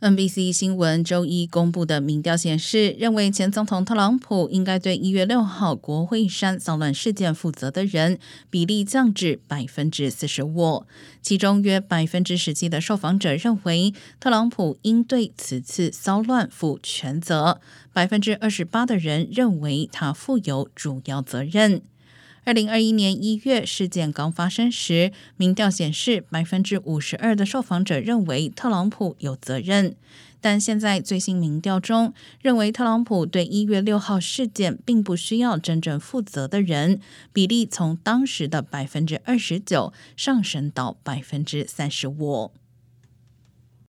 NBC 新闻周一公布的民调显示，认为前总统特朗普应该对一月六号国会山骚乱事件负责的人比例降至百分之四十五，其中约百分之十七的受访者认为特朗普应对此次骚乱负全责，百分之二十八的人认为他负有主要责任。二零二一年一月事件刚发生时，民调显示百分之五十二的受访者认为特朗普有责任，但现在最新民调中认为特朗普对一月六号事件并不需要真正负责的人比例从当时的百分之二十九上升到百分之三十五。